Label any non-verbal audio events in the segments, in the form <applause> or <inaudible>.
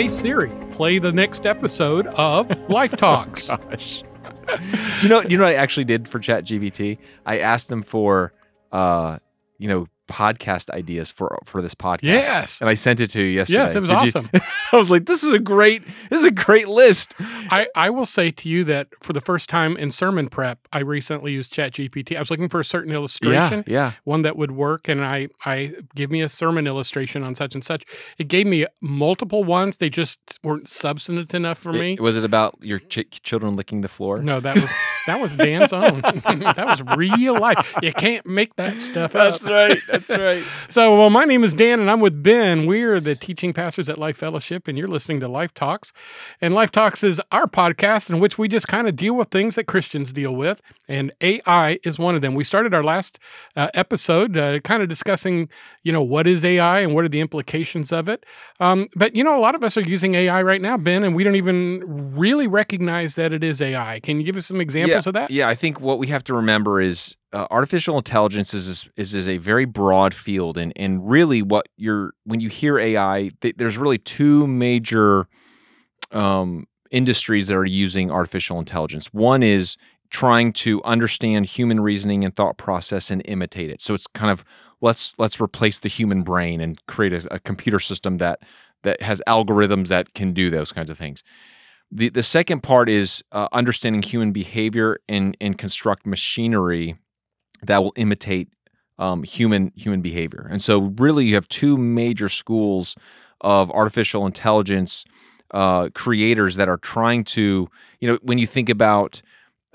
Hey Siri, play the next episode of <laughs> Life Talks. Gosh. you know? You know what I actually did for ChatGPT? I asked them for, uh, you know, podcast ideas for for this podcast. Yes. and I sent it to you yesterday. Yes, it was Did you- awesome. <laughs> <laughs> I was like, this is a great, this is a great list. I, I will say to you that for the first time in sermon prep, I recently used ChatGPT. I was looking for a certain illustration, Yeah, yeah. one that would work, and I I give me a sermon illustration on such and such. It gave me multiple ones. They just weren't substantive enough for me. It- was it about your ch- children licking the floor? no, that was <laughs> that was Dan's own. <laughs> that was real life. You can't make that stuff up. That's right. That's right. <laughs> So, well, my name is Dan, and I'm with Ben. We're the teaching pastors at Life Fellowship, and you're listening to Life Talks. And Life Talks is our podcast in which we just kind of deal with things that Christians deal with, and AI is one of them. We started our last uh, episode uh, kind of discussing, you know, what is AI and what are the implications of it. Um, but you know, a lot of us are using AI right now, Ben, and we don't even really recognize that it is AI. Can you give us some examples of that? Yeah, I think what we have to remember is uh, artificial intelligence is, is is is a very broad field, and and really what you're when you hear AI, th- there's really two major um, industries that are using artificial intelligence. One is trying to understand human reasoning and thought process and imitate it. So it's kind of let's let's replace the human brain and create a, a computer system that that has algorithms that can do those kinds of things. The the second part is uh, understanding human behavior and and construct machinery that will imitate um, human human behavior. And so really you have two major schools of artificial intelligence uh, creators that are trying to, you know, when you think about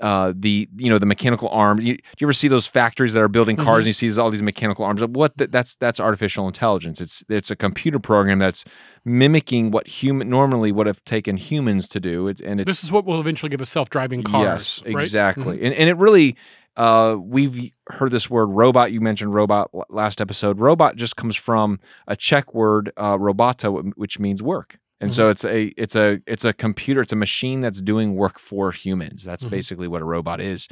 uh, the you know the mechanical arms. You, do you ever see those factories that are building cars and you see all these mechanical arms? What th- that's that's artificial intelligence. It's it's a computer program that's mimicking what human normally would have taken humans to do. It's, and it's This is what will eventually give us self-driving cars. yes, right? exactly. And and it really uh, we've heard this word robot. You mentioned robot last episode. Robot just comes from a Czech word uh, robota, which means work. And so it's a it's a it's a computer. It's a machine that's doing work for humans. That's Mhm. basically what a robot is.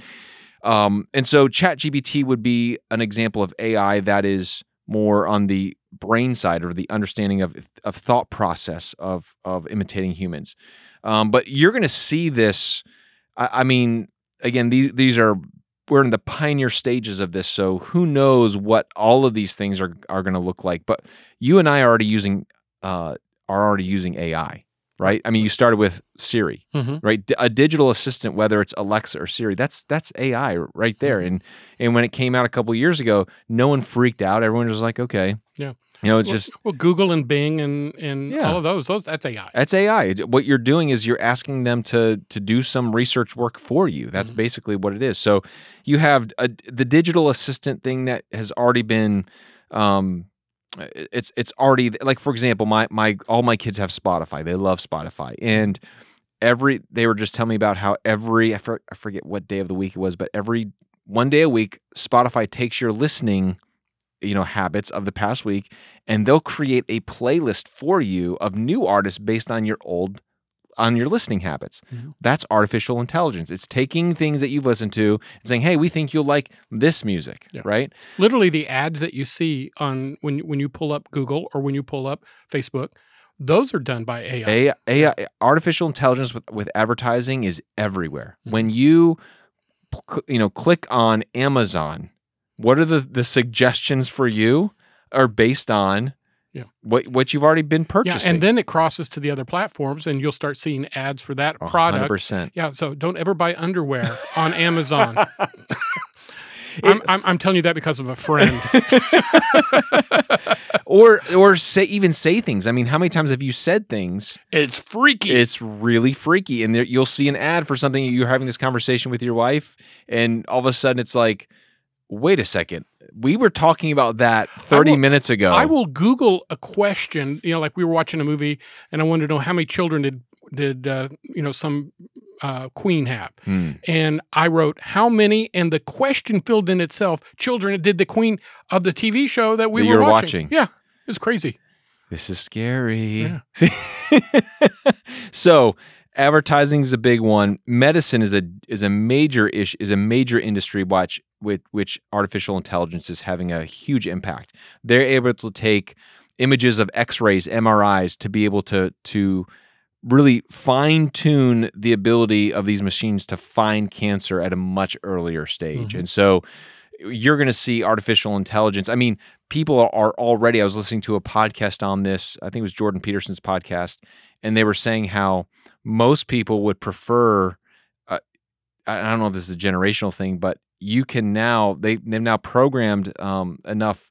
Um, and so ChatGPT would be an example of AI that is more on the brain side or the understanding of of thought process of of imitating humans. Um, but you're going to see this. I, I mean, again, these these are we're in the pioneer stages of this, so who knows what all of these things are are going to look like. But you and I are already using uh, are already using AI, right? I mean, you started with Siri, Mhm. right? D- a digital assistant, whether it's Alexa or Siri, that's that's AI right there. Mm-hmm. And and when it came out a couple years ago, no one freaked out. Everyone was like, okay, Yeah. you know, it's well, just well, Google and Bing and and Yeah. all of those. Those that's AI. That's AI. What you're doing is you're asking them to to do some research work for you. That's Mhm. basically what it is. So you have a, the digital assistant thing that has already been. Um, it's it's already like for example, my my all my kids have Spotify. They love Spotify, and every they were just telling me about how every I, for, I forget what day of the week it was, but every one day a week, Spotify takes your listening you know habits of the past week and they'll create a playlist for you of new artists based on your old on your listening habits Mhm. that's artificial intelligence it's taking things that you've listened to and saying hey we think you'll like this music Yeah. right Literally, the ads that you see on when when you pull up Google or when you pull up Facebook, those are done by AI. AI, AI artificial intelligence with, with advertising is everywhere Mhm. when you you know click on amazon what are the the suggestions for you are based on Yeah. what what you've already been purchasing. yeah, and then it crosses to the other platforms, and you'll start seeing ads for that product. hundred percent Yeah, so don't ever buy underwear on <laughs> Amazon. <laughs> I'm, I'm, I'm telling you that because of a friend. <laughs> or or say even say things. I mean, how many times have you said things? it's freaky. It's really freaky, and there, you'll see an ad for something. You're having this conversation with your wife, and all of a sudden it's like, wait a second, we were talking about that 30 will- minutes ago. I will Google a question. You know, like we were watching a movie, and I wanted to know how many children did did uh, you know some uh, queen have, Hmm. and I wrote how many, and the question filled in itself. Children did the queen of the TV show that we That were watching. watching. Yeah, it's crazy. This is scary. <laughs> so advertising is a big one. Medicine is a is a major issue is a major industry watch with which artificial intelligence is having a huge impact. They're able to take images of X-rays, MRIs to be able to to really fine tune the ability of these machines to find cancer at a much earlier stage. Mhm. And so you're going to see artificial intelligence. I mean, people are already. I was listening to a podcast on this. I think it was Jordan Peterson's podcast, and they were saying how most people would prefer. Uh, I don't know if this is a generational thing, but you can now they they've now programmed um, enough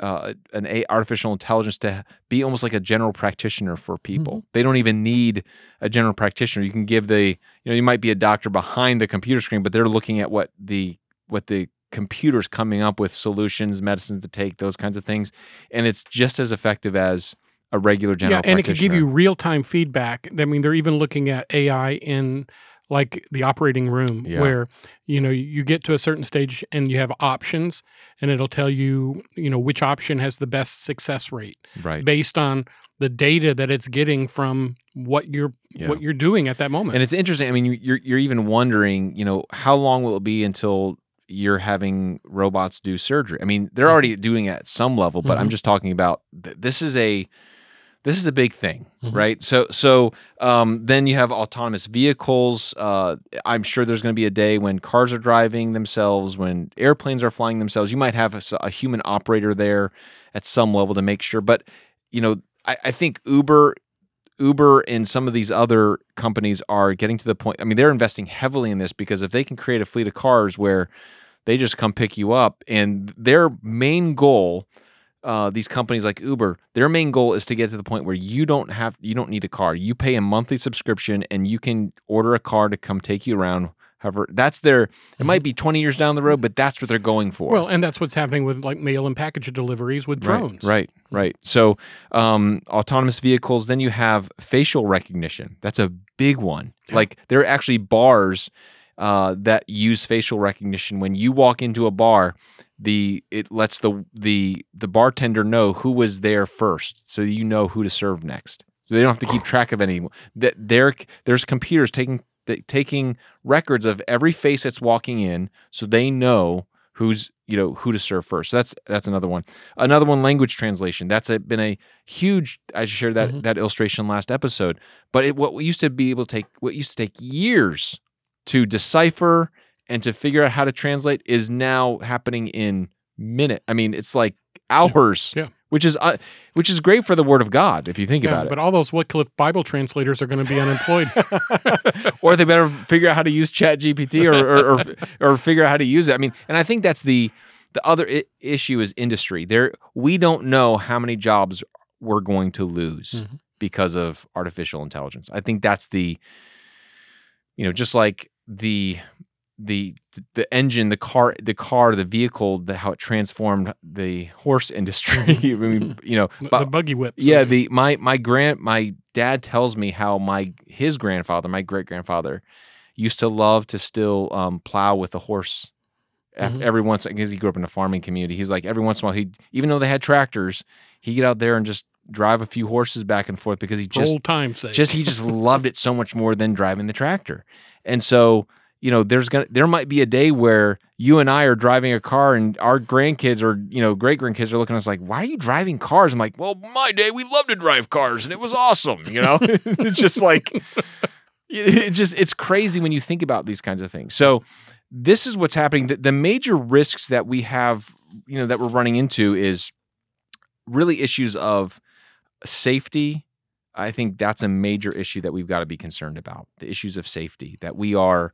uh, an a artificial intelligence to be almost like a general practitioner for people. They don't even need a general practitioner. You can give the you know you might be a doctor behind the computer screen, but they're looking at what the what the computers coming up with solutions, medicines to take, those kinds of things, and it's just as effective as a regular general yeah, and it could give you real time feedback. I mean, they're even looking at AI in like the operating room Yeah. where you know you get to a certain stage and you have options and it'll tell you you know which option has the best success rate right. based on the data that it's getting from what you're Yeah. what you're doing at that moment And it's interesting. I mean, you- you're you're even wondering, you know, how long will it be until you're having robots do surgery? I mean, they're already doing it at some level, but I'm Mhm. just talking about th- this is a this is a big thing, Mhm. right? So so um, then you have autonomous vehicles. Uh, I'm sure there's going to be a day when cars are driving themselves, when airplanes are flying themselves. You might have a human operator there at some level to make sure. But you know, I, I think Uber Uber and some of these other companies are getting to the point. I mean, they're investing heavily in this because if they can create a fleet of cars where they just come pick you up, and their main goal, uh, these companies like Uber, their main goal is to get to the point where you don't have, you don't need a car. You pay a monthly subscription, and you can order a car to come take you around. However, that's their. It might be twenty years down the road, but that's what they're going for. well and that's what's happening with like mail and package deliveries with drones Right, right, right. So, um, autonomous vehicles. Then you have facial recognition. That's a big one. Yeah. Like there are actually bars uh, that use facial recognition. When you walk into a bar, the it lets the the the bartender know who was there first, so you know who to serve next. So they don't have to keep <sighs> track of anyone. That there there's computers taking taking records of every face that's walking in, so they know who's you know who to serve first. So that's that's another one. Another one, language translation. That's a, been a huge. I shared that Mhm. that illustration last episode. But it, what used to be able to take what used to take years to decipher and to figure out how to translate is now happening in minute. I mean, it's like hours. Yeah. Which is uh, which is great for the word of God if you think Yeah, about it. but all those Wycliffe Bible translators are going to be unemployed. <laughs> or they better figure out how to use Chat GPT or, or, or, or figure out how to use it. I mean, and I think that's the the other I- issue is industry. There, we don't know how many jobs we're going to lose Mhm. because of artificial intelligence. I think that's the, you know, just like the the the engine, the car, the car, the vehicle, the, how it transformed the horse industry. <laughs> I mean, you know, the, the buggy whip. yeah, the my my grand my dad tells me how my his grandfather, my great grandfather, used to love to still um, plow with a horse. Mhm. Every once because he grew up in a farming community, he was like every once in a while he even though they had tractors, he'd get out there and just drive a few horses back and forth because he just old time's sake. just he just loved it so much more than driving the tractor. And so, you know, there's gonna there might be a day where you and I are driving a car and our grandkids or you know great grandkids are looking at us like, why are you driving cars? I'm like, well, my day we loved to drive cars and it was awesome. You know, <laughs> <laughs> it's just like it just it's crazy when you think about these kinds of things. So this is what's happening. The, the major risks that we have, you know, that we're running into is really issues of safety. I think that's a major issue that we've got to be concerned about. The issues of safety that we are.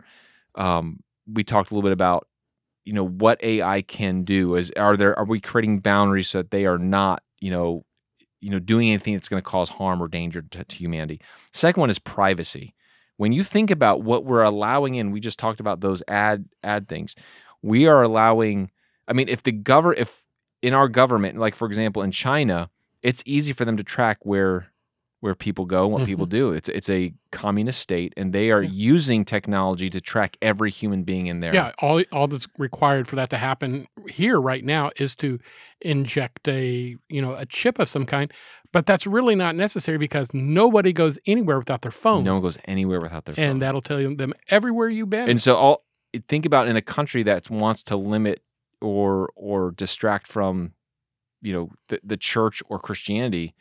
Um, we talked a little bit about, you know, what AI can do. Is are there are we creating boundaries so that they are not, you know, you know, doing anything that's going to cause harm or danger to, to humanity. Second one is privacy. When you think about what we're allowing in, we just talked about those ad ad things. We are allowing. I mean, if the govern if in our government, like for example in China, it's easy for them to track where where people go, what people mm-hmm. do. It's it's a communist state, and they are Yeah. using technology to track every human being in there. Yeah, all all that's required for that to happen here right now is to inject a you know a chip of some kind, but that's really not necessary because nobody goes anywhere without their phone, no one goes anywhere without their phone. and that'll tell them everywhere you've been. And so all think about in a country that wants to limit or or distract from you know the, the church or Christianity,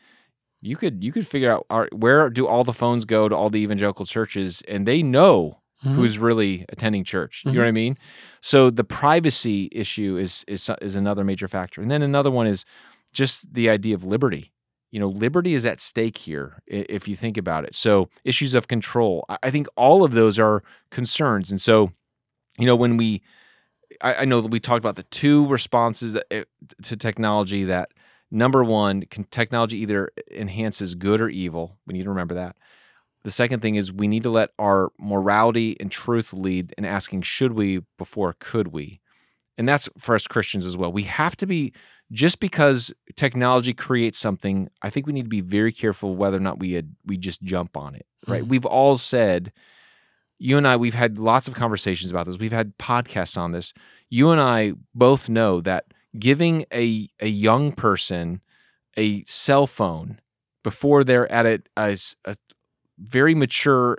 you could you could figure out are, where do all the phones go to all the evangelical churches, and they know Mhm. who's really attending church. You Mhm. know what I mean? So the privacy issue is is is another major factor, and then another one is just the idea of liberty. You know, liberty is at stake here if you think about it. So issues of control, I think all of those are concerns, and so you know when we, I, I know that we talked about the two responses that, eh, to technology that. Number one, can technology either enhances good or evil? We need to remember that. The second thing is we need to let our morality and truth lead in asking should we before could we. And that's for us Christians as well. We have to be just because technology creates something, I think we need to be very careful whether or not we had, we just jump on it, right? Mhm. We've all said you and I we've had lots of conversations about this. We've had podcasts on this. You and I both know that giving a a young person a cell phone before they're at a very mature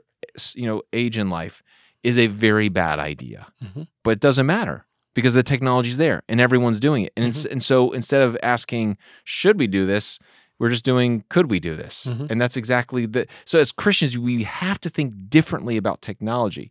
you know age in life is a very bad idea. Mhm. but it doesn't matter because the technology's there and everyone's doing it. And it's, and so instead of asking should we do this? we're just doing could we do this? Mhm. and that's exactly the so as christians we have to think differently about technology.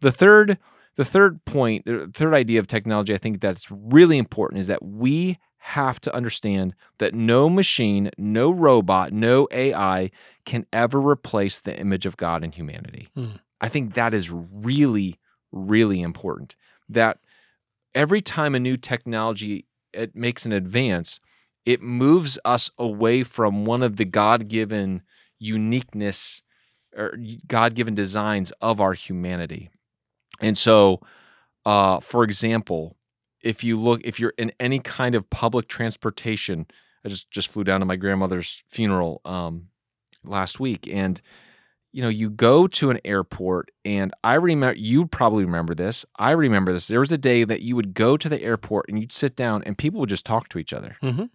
The third the third point the third idea of technology i think that's really important is that we have to understand that no machine no robot no ai can ever replace the image of god in humanity Hmm. i think that is really really important that every time a new technology it makes an advance it moves us away from one of the god-given uniqueness or god-given designs of our humanity and so uh, for example if you look if you're in any kind of public transportation i just just flew down to my grandmother's funeral um, last week and you know you go to an airport and i remember you probably remember this i remember this there was a day that you would go to the airport and you'd sit down and people would just talk to each other Mhm.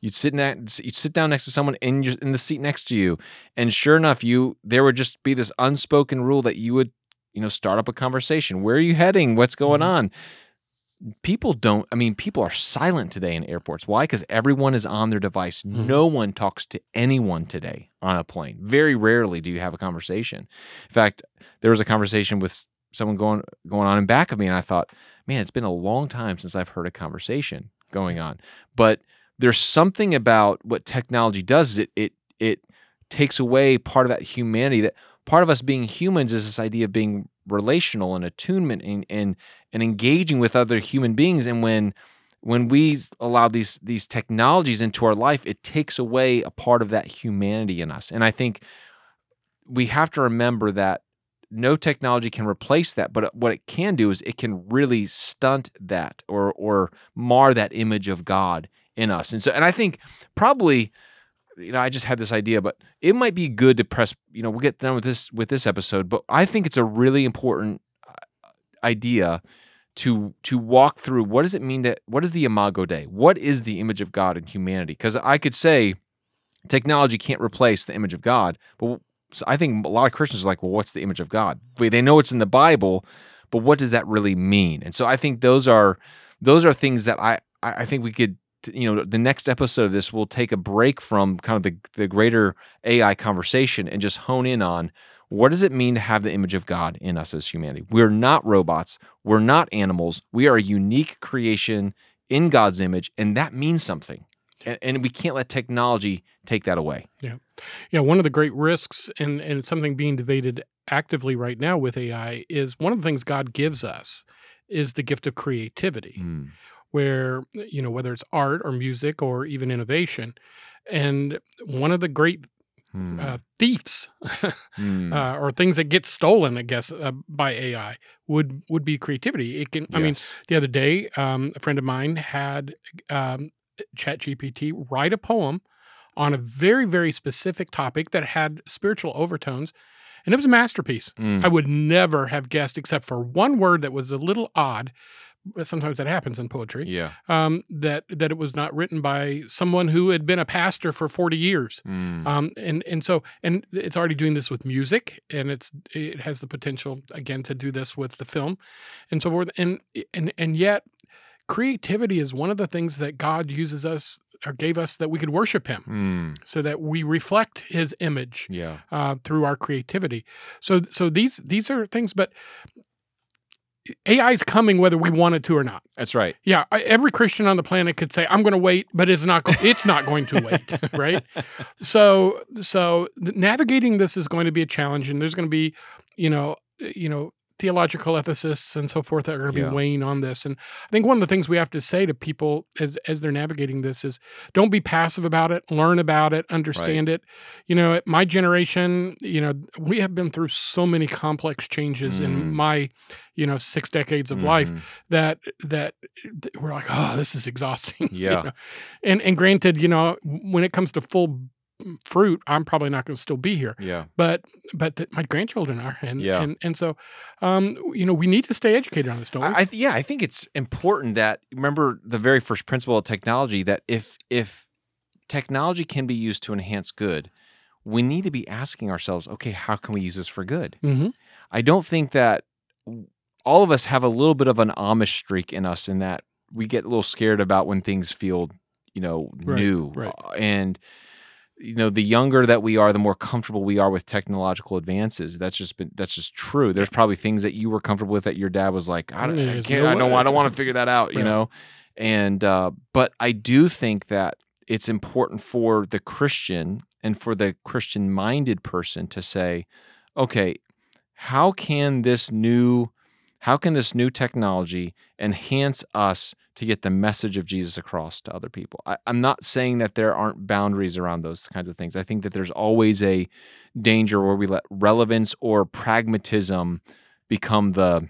you'd sit next you'd sit down next to someone in your, in the seat next to you and sure enough you there would just be this unspoken rule that you would you know start up a conversation. Where are you heading? What's going Mhm. on? People don't i mean people are silent today in airports. Why? Because everyone is on their device. Mhm. no one talks to anyone today on a plane. Very rarely do you have a conversation. In fact there was a conversation with someone going going on in back of me and i thought man it's been a long time since i've heard a conversation going on. But there's something about what technology does is it it it takes away part of that humanity that part of us being humans is this idea of being relational and attunement and and, and engaging with other human beings. And when when we allow these these technologies into our life it takes away a part of that humanity in us. And i think we have to remember that no technology can replace that but what it can do is it can really stunt that or or mar that image of god in us. And so and i think probably you know i just had this idea but it might be good to press you know we'll get done with this with this episode but i think it's a really important uh, idea to to walk through what does it mean to what is the imago dei? What is the image of god in humanity? Because i could say technology can't replace the image of god but i think a lot of christians are like well what's the image of god? They know it's in the bible but what does that really mean? And so i think those are those are things that i I think we could you know the next episode of this we'll take a break from kind of the, the greater ai conversation and just hone in on what does it mean to have the image of god in us as humanity? We're not robots. We're not animals. We are a unique creation in god's image and that means something. And, and we can't let technology take that away. Yeah, Yeah. one of the great risks, and, and something being debated actively right now with AI, is one of the things God gives us is the gift of creativity, Mm. Where, you know, whether it's art or music or even innovation. And one of the great Mm. uh, thieves <laughs> Mm. uh, or things that get stolen, I guess, uh, by AI would would be creativity. It can, I mean, the other day, um, a friend of mine had um, ChatGPT write a poem on a very, very specific topic that had spiritual overtones, and it was a masterpiece. Mm. I would never have guessed, except for one word that was a little odd. But sometimes that happens in poetry. yeah Um, that that it was not written by someone who had been a pastor for forty years. Mm. Um, and and so and it's already doing this with music, and it's it has the potential again to do this with the film, and so forth. And and and yet, creativity is one of the things that God uses us or gave us that we could worship Him, Mm, so that we reflect His image yeah. uh, through our creativity. So so these these are things, but AI is coming whether we want it to or not. That's right. Yeah, every Christian on the planet could say, "I'm going to wait," but it's not. Go- it's not going to wait, <laughs> <laughs> right? So, so navigating this is going to be a challenge, and there's going to be, you know, you know, theological ethicists and so forth that are going to Yeah. be weighing on this. And I think one of the things we have to say to people as as they're navigating this is, don't be passive about it. Learn about it. Understand it. You know, at my generation, you know, we have been through so many complex changes Mm. in my, you know, six decades of life Mhm. that that we're like, oh, this is exhausting. <laughs> you Yeah. know? And and granted, you know, when it comes to full fruit, I'm probably not going to still be here. Yeah. But but th- my grandchildren are, and Yeah. and and so, um, you know, we need to stay educated on this, don't we? I, I th- yeah, I think it's important that remember the very first principle of technology that if if technology can be used to enhance good, we need to be asking ourselves, okay, how can we use this for good? mm-hmm. I don't think that all of us have a little bit of an Amish streak in us in that we get a little scared about when things feel, you know, Right, new. right. Uh, And you know, the younger that we are, the more comfortable we are with technological advances. That's just been that's just true. There's probably things that you were comfortable with that your dad was like, I don't, I can't, no I don't. I don't want to figure that out, you know. And uh, but I do think that it's important for the Christian and for the Christian minded person to say, okay, how can this new how can this new technology enhance us to get the message of Jesus across to other people? I, I'm not saying that there aren't boundaries around those kinds of things. I think that there's always a danger where we let relevance or pragmatism become the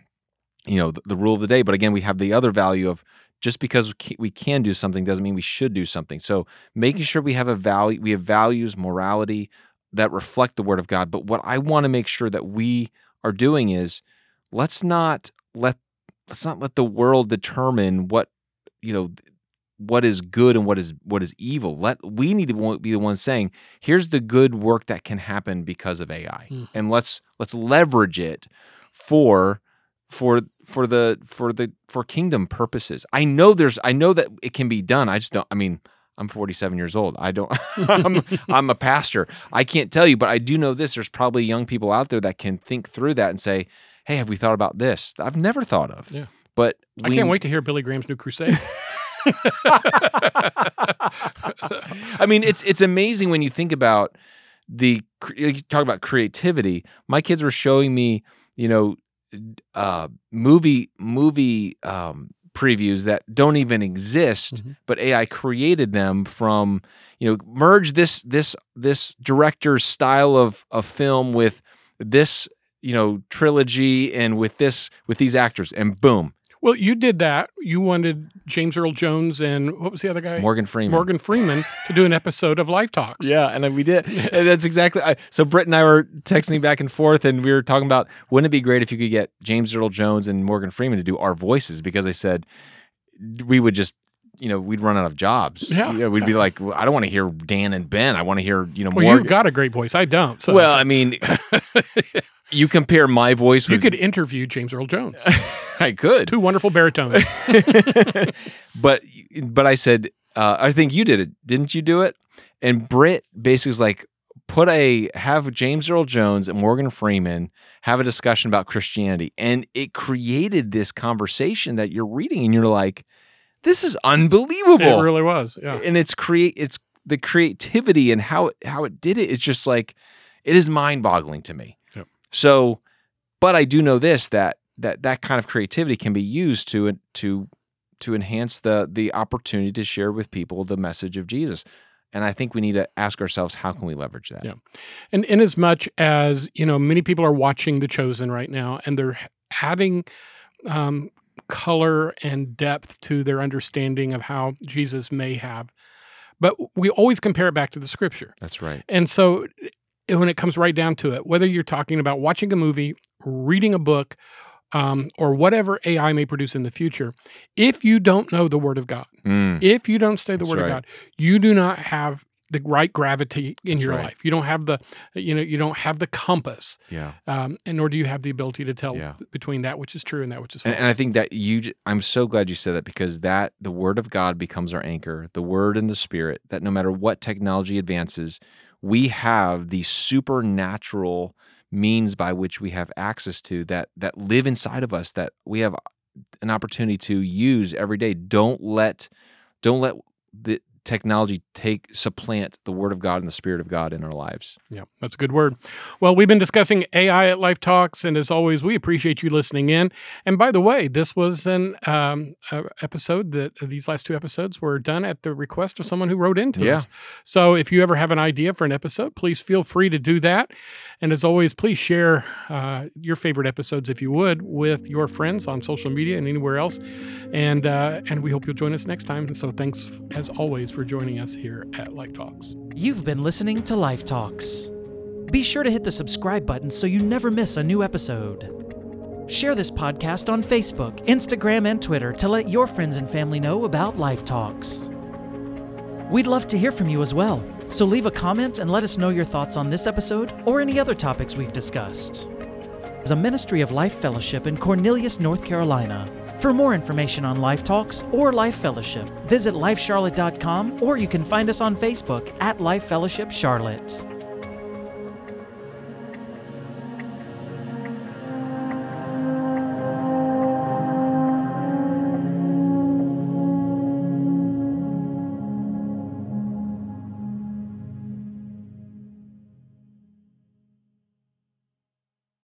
you know the, the rule of the day. But again, we have the other value of just because we can do something doesn't mean we should do something. So making sure we have a value, we have values, morality that reflect the Word of God. But what I want to make sure that we are doing is let's not let let's not let the world determine what you know what is good and what is what is evil. Let we need to be the ones saying here's the good work that can happen because of ai Mhm. and let's let's leverage it for for for the for the for kingdom purposes. I know there's i know that it can be done. I just don't i mean i'm 47 years old. I don't <laughs> I'm, I'm a pastor. I can't tell you but i do know this. There's probably young people out there that can think through that and say hey have we thought about this i've never thought of Yeah. but I can't wait to hear Billy Graham's new crusade. <laughs> I mean, it's it's amazing when you think about the you talk about creativity. My kids were showing me, you know, uh, movie movie um, previews that don't even exist, Mhm. but AI created them from you know merge this this this director's style of of film with this you know trilogy and with this with these actors and boom well, you did that. You wanted James Earl Jones and what was the other guy? Morgan Freeman Morgan Freeman to do an episode of Life Talks. Yeah, and then we did. <laughs> And that's exactly. I, so Britt and I were texting back and forth, and we were talking about wouldn't it be great if you could get James Earl Jones and Morgan Freeman to do our voices because I said we would just. You know, we'd run out of jobs. Yeah. You know, we'd be like, well, I don't want to hear Dan and Ben. I want to hear, you know, Well, Morgan. you've got a great voice. I don't. So well, I mean, <laughs> <laughs> you compare my voice with. you could interview James Earl Jones. <laughs> I could. Two wonderful baritones. <laughs> <laughs> but but I said uh, I think you did it, didn't you do it? And Britt basically was like, put a have James Earl Jones and Morgan Freeman have a discussion about Christianity, and it created this conversation that you're reading, and you're like, this is unbelievable, It really was. Yeah. and it's create it's the creativity and how it, how it did it. It's just like it is mind boggling to me. So, but I do know this that that that kind of creativity can be used to to to enhance the the opportunity to share with people the message of Jesus. And I think we need to ask ourselves, how can we leverage that? Yeah. And in as much as, you know, many people are watching The Chosen right now and they're adding um, color and depth to their understanding of how Jesus may have. But we always compare it back to the scripture. That's right. And so when it comes right down to it, whether you're talking about watching a movie, reading a book, um, or whatever AI may produce in the future, if you don't know the Word of God, Mm, if you don't study the That's Word right. of God, you do not have the right gravity in That's your right. life. You don't have the you know you don't have the compass, Yeah. um, and nor do you have the ability to tell Yeah. between that which is true and that which is false. And, and I think that you, I'm so glad you said that because that the word of God becomes our anchor, the word and the spirit, that no matter what technology advances, we have these supernatural means by which we have access to that that live inside of us that we have an opportunity to use every day. Don't let don't let the technology take supplant the word of God and the spirit of God in our lives. Yeah, that's a good word. Well, we've been discussing AI at Life Talks, and as always, we appreciate you listening in. And by the way, this was an um, a episode that these last two episodes were done at the request of someone who wrote into Yeah. us. So if you ever have an idea for an episode, please feel free to do that. And as always, please share uh, your favorite episodes, if you would, with your friends on social media and anywhere else. And uh, and we hope you'll join us next time. So thanks as always for joining us here at Life Talks. You've been listening to Life Talks. Be sure to hit the subscribe button so you never miss a new episode. Share this podcast on Facebook, Instagram, and Twitter to let your friends and family know about Life Talks. We'd love to hear from you as well, so leave a comment and let us know your thoughts on this episode or any other topics we've discussed. As a ministry of Life Fellowship in Cornelius, North Carolina. For more information on Life Talks or Life Fellowship, visit lifecharlotte.com or you can find us on Facebook at Life Fellowship Charlotte.